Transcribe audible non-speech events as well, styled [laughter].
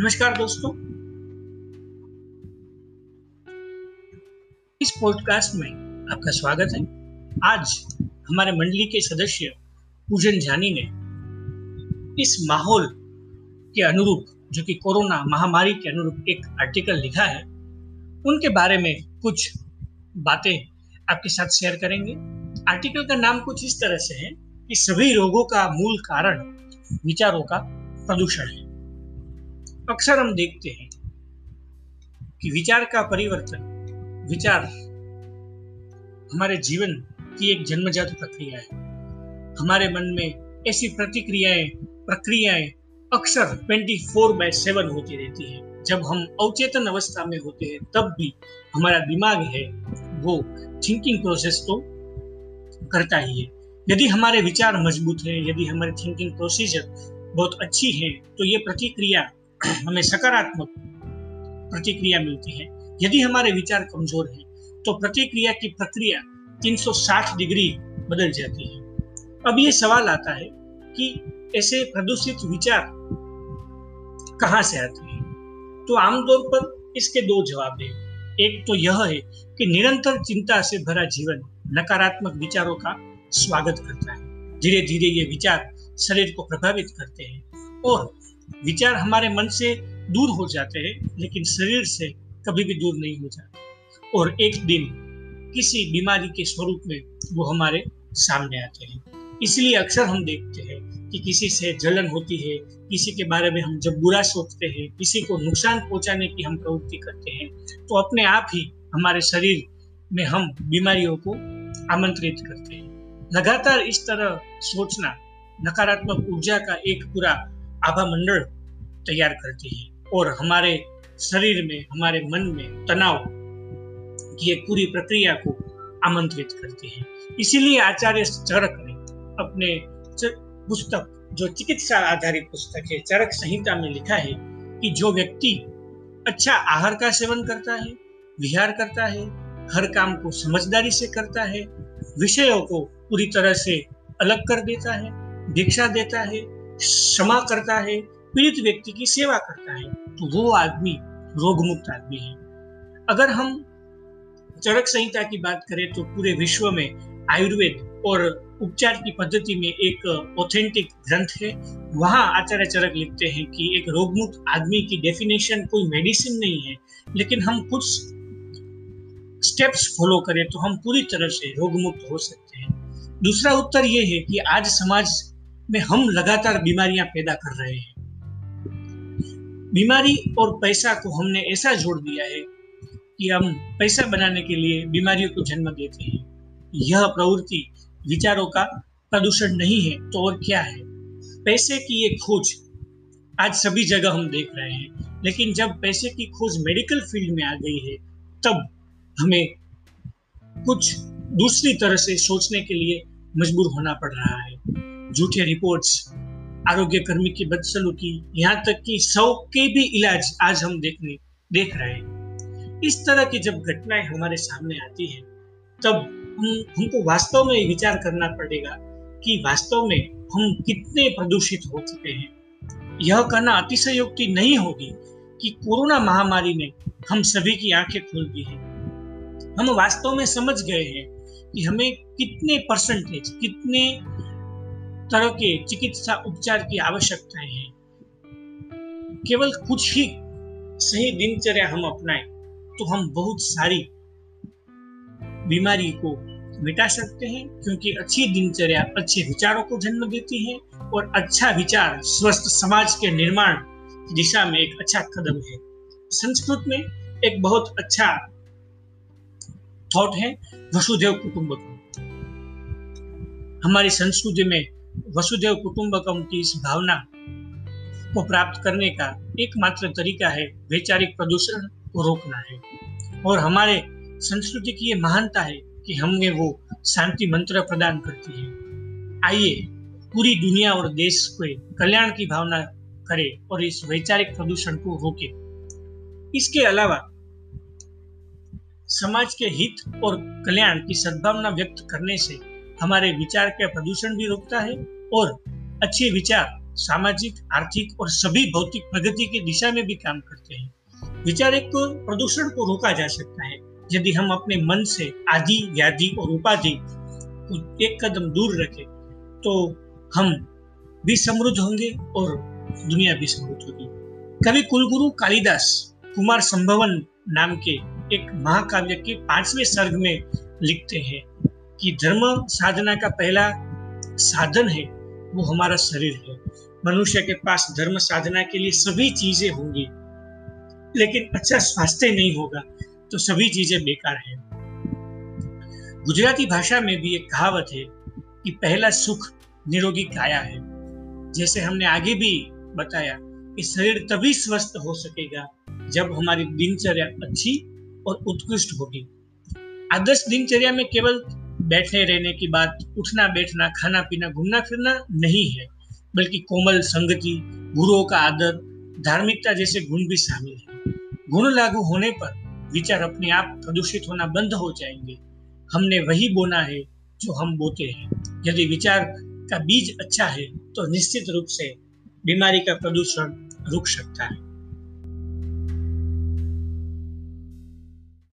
नमस्कार दोस्तों। इस पॉडकास्ट में आपका स्वागत है। आज हमारे मंडली के सदस्य पूजन जानी ने इस माहौल के अनुरूप, जो कि कोरोना महामारी के अनुरूप एक आर्टिकल लिखा है, उनके बारे में कुछ बातें आपके साथ शेयर करेंगे। आर्टिकल का नाम कुछ इस तरह से है कि सभी रोगों का मूल कारण विचारों का प्रदूषण है। अक्सर हम देखते हैं कि विचार का परिवर्तन, विचार हमारे जीवन की एक जन्मजात प्रक्रिया है। हमारे मन में ऐसी प्रतिक्रियाएँ, प्रक्रियाएँ अक्सर 24 बाय सेवन होती रहती है। जब हम अवचेतन अवस्था में होते हैं, तब भी हमारा दिमाग है, वो थिंकिंग प्रोसेस तो करता ही है। यदि हमारे विचार मज़बूत हैं, यदि हमारी थिंकिंग प्रोसीजर बहुत अच्छी है तो ये प्रतिक्रिया [clears throat] हमें सकारात्मक प्रतिक्रिया मिलती है। यदि हमारे विचार कमज़ोर हैं तो प्रतिक्रिया की प्रक्रिया 360 डिग्री बदल जाती है। अब ये सवाल आता है कि ऐसे प्रदूषित विचार कहाँ से आते हैं? तो आमतौर पर इसके दो जवाब हैं। एक तो यह है कि निरंतर चिंता से भरा जीवन नकारात्मक विचारों का स्वागत करता है। धीरे धीरे ये विचार शरीर को प्रभावित करते हैं और विचार हमारे मन से दूर हो जाते हैं, लेकिन शरीर से कभी भी दूर नहीं हो जाते। और एक दिन किसी बीमारी के स्वरूप में वो हमारे सामने आते हैं। इसलिए अक्सर हम देखते हैं कि किसी से जलन होती है, किसी के बारे में हम जब बुरा सोचते हैं, किसी को नुकसान पहुँचाने की हम प्रवृत्ति करते हैं तो अपने आप ही हमारे शरीर में हम बीमारियों को आमंत्रित करते हैं। लगातार इस तरह सोचना नकारात्मक ऊर्जा का एक पूरा आभा मंडल तैयार करती है और हमारे शरीर में, हमारे मन में तनाव एक पूरी प्रक्रिया को आमंत्रित करती है। इसीलिए आचार्य चरक ने अपने पुस्तक, जो चिकित्सा आधारित पुस्तक है, चरक संहिता में लिखा है कि जो व्यक्ति अच्छा आहार का सेवन करता है, विहार करता है, हर काम को समझदारी से करता है, विषयों को पूरी तरह से अलग कर देता है, भिक्षा देता है क्षमा करता है, पीड़ित व्यक्ति की सेवा करता है तो वो आदमी रोग मुक्त आदमी है। अगर हम चरक संहिता की बात करें तो पूरे विश्व में आयुर्वेद और उपचार की पद्धति में एक ऑथेंटिक ग्रंथ है। वहाँ आचार्य चरक लिखते हैं कि एक रोगमुक्त आदमी की डेफिनेशन कोई मेडिसिन नहीं है, लेकिन हम कुछ स्टेप्स फॉलो करें तो हम पूरी तरह से रोगमुक्त हो सकते हैं। दूसरा उत्तर ये है कि आज समाज में हम लगातार बीमारियाँ पैदा कर रहे हैं। बीमारी और पैसा को हमने ऐसा जोड़ दिया है कि हम पैसा बनाने के लिए बीमारियों को जन्म देते हैं। यह प्रवृत्ति विचारों का प्रदूषण नहीं है तो और क्या है? पैसे की ये खोज आज सभी जगह हम देख रहे हैं, लेकिन जब पैसे की खोज मेडिकल फ़ील्ड में आ गई है, तब हमें कुछ दूसरी तरह से सोचने के लिए मजबूर होना पड़ रहा है। झूठे रिपोर्ट्स आरोग्य कर्मी की बदसलूकी, यहाँ तक कि सौ के भी इलाज आज हम देखने, देख रहे हैं। इस तरह की जब घटनाएँ हमारे सामने आती है, तब हम, हमको वास्तव में विचार करना पड़ेगा कि वास्तव में हम कितने प्रदूषित हो चुके हैं। यह कहना अतिशयोक्ति नहीं होगी कि कोरोना महामारी ने हम सभी की आँखें खोल दी है। हम वास्तव में समझ गए हैं कि हमें कितने परसेंटेज कितने तरह के चिकित्सा उपचार की आवश्यकताएँ हैं। केवल कुछ ही सही दिनचर्या हम अपनाएँ तो हम बहुत सारी बीमारी को मिटा सकते हैं, क्योंकि अच्छी दिनचर्या अच्छे विचारों को जन्म देती है और अच्छा विचार स्वस्थ समाज के निर्माण दिशा में एक अच्छा कदम है। संस्कृत में एक बहुत अच्छा थॉट है वसुदेव कुटुंबकम। हमारी संस्कृति में वसुदेव कुटुंबकम की इस भावना को प्राप्त करने का एकमात्र तरीका है वैचारिक प्रदूषण को रोकना है। और हमारे संस्कृति की ये महानता है कि हमें वो शांति मंत्र प्रदान करती है। आइए पूरी दुनिया और देश को कल्याण की भावना करे और इस वैचारिक प्रदूषण को रोके। इसके अलावा समाज के हित और कल्याण की सद्भावना व्यक्त करने से हमारे विचार का प्रदूषण भी रोकता है और अच्छे विचार सामाजिक, आर्थिक और सभी भौतिक प्रगति की दिशा में भी काम करते हैं। विचार एक तो प्रदूषण को रोका जा सकता है। यदि हम अपने मन से आदि व्याधि और उपाधि को एक कदम दूर रखें तो हम भी समृद्ध होंगे और दुनिया भी समृद्ध होगी। कवि कुलगुरु कालिदास कुमार संभवन नाम के एक महाकाव्य के पाँचवें सर्ग में लिखते हैं कि धर्म साधना का पहला साधन है वो हमारा शरीर है। मनुष्य के पास धर्म साधना के लिए सभी चीज़ें होंगी, लेकिन अच्छा स्वास्थ्य नहीं होगा तो सभी चीज़ें बेकार है। गुजराती भाषा में भी एक कहावत है कि पहला सुख निरोगी काया है। जैसे हमने आगे भी बताया कि शरीर तभी स्वस्थ हो सकेगा जब हमारी दिनचर्या अच्छी और उत्कृष्ट होगी। आदर्श दिनचर्या में केवल बैठने रहने की बात, उठना, बैठना, खाना, पीना, घूमना, फिरना नहीं है, बल्कि कोमल संगति, गुरुओं का आदर, धार्मिकता जैसे गुण भी शामिल है। गुण लागू होने पर विचार अपने आप प्रदूषित होना बंद हो जाएँगे। हमने वही बोना है जो हम बोते हैं। यदि विचार का बीज अच्छा है तो निश्चित रूप से बीमारी का प्रदूषण रुक सकता है।